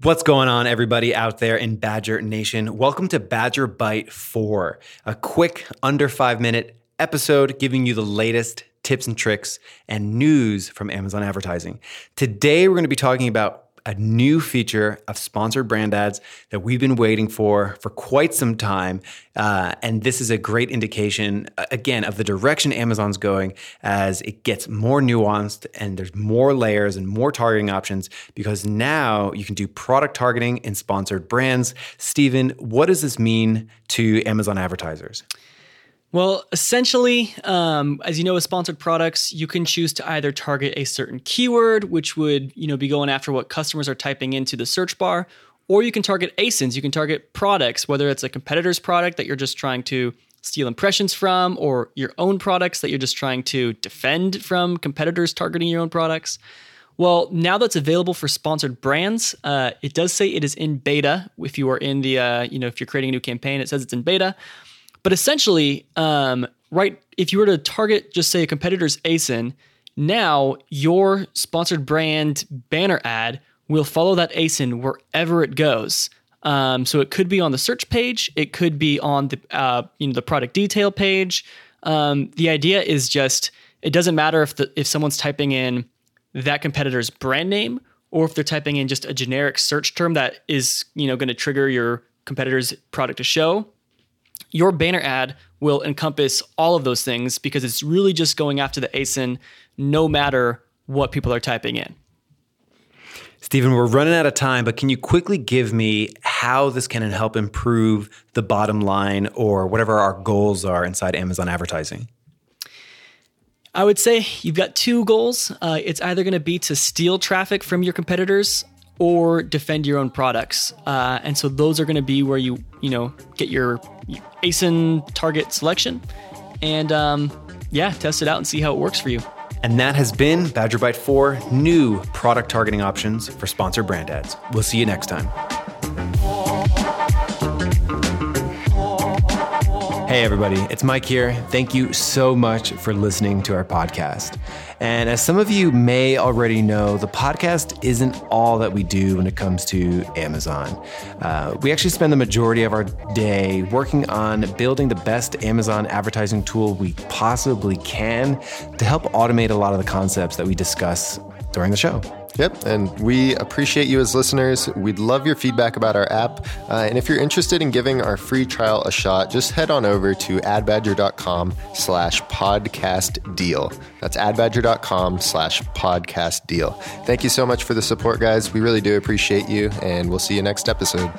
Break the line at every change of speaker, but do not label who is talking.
What's going on, everybody out there in Badger Nation? Welcome to Badger Bite 4, a quick, under five minute episode giving you the latest tips and tricks and news from Amazon advertising. Today, we're going to be talking about a new feature of sponsored brand ads that we've been waiting for for quite some time. Uh, and this is a great indication, again, of the direction Amazon's going as it gets more nuanced and there's more layers and more targeting options because now you can do product targeting in sponsored brands. Stephen, what does this mean to Amazon advertisers?
Well, essentially, um, as you know, with sponsored products, you can choose to either target a certain keyword, which would you know be going after what customers are typing into the search bar, or you can target ASINs. You can target products, whether it's a competitor's product that you're just trying to steal impressions from, or your own products that you're just trying to defend from competitors targeting your own products. Well, now that's available for sponsored brands, uh, it does say it is in beta. If you are in the, uh, you know, if you're creating a new campaign, it says it's in beta. But essentially, um, right, if you were to target, just say a competitor's ASIN, now your sponsored brand banner ad will follow that ASIN wherever it goes. Um, so it could be on the search page, it could be on the uh, you know the product detail page. Um, the idea is just it doesn't matter if the if someone's typing in that competitor's brand name or if they're typing in just a generic search term that is you know going to trigger your competitor's product to show your banner ad will encompass all of those things because it's really just going after the ASIN no matter what people are typing in.
Stephen, we're running out of time, but can you quickly give me how this can help improve the bottom line or whatever our goals are inside Amazon advertising?
I would say you've got two goals. Uh, it's either going to be to steal traffic from your competitors or defend your own products. Uh, and so those are going to be where you, you know, get your ASIN target selection and um, yeah, test it out and see how it works for you.
And that has been Badger Bite 4 new product targeting options for sponsor brand ads. We'll see you next time. Hey, everybody, it's Mike here. Thank you so much for listening to our podcast. And as some of you may already know, the podcast isn't all that we do when it comes to Amazon. Uh, we actually spend the majority of our day working on building the best Amazon advertising tool we possibly can to help automate a lot of the concepts that we discuss during the show.
Yep, and we appreciate you as listeners. We'd love your feedback about our app. Uh, and if you're interested in giving our free trial a shot, just head on over to adbadger.com slash podcast deal. That's adbadger.com slash podcast deal. Thank you so much for the support, guys. We really do appreciate you, and we'll see you next episode.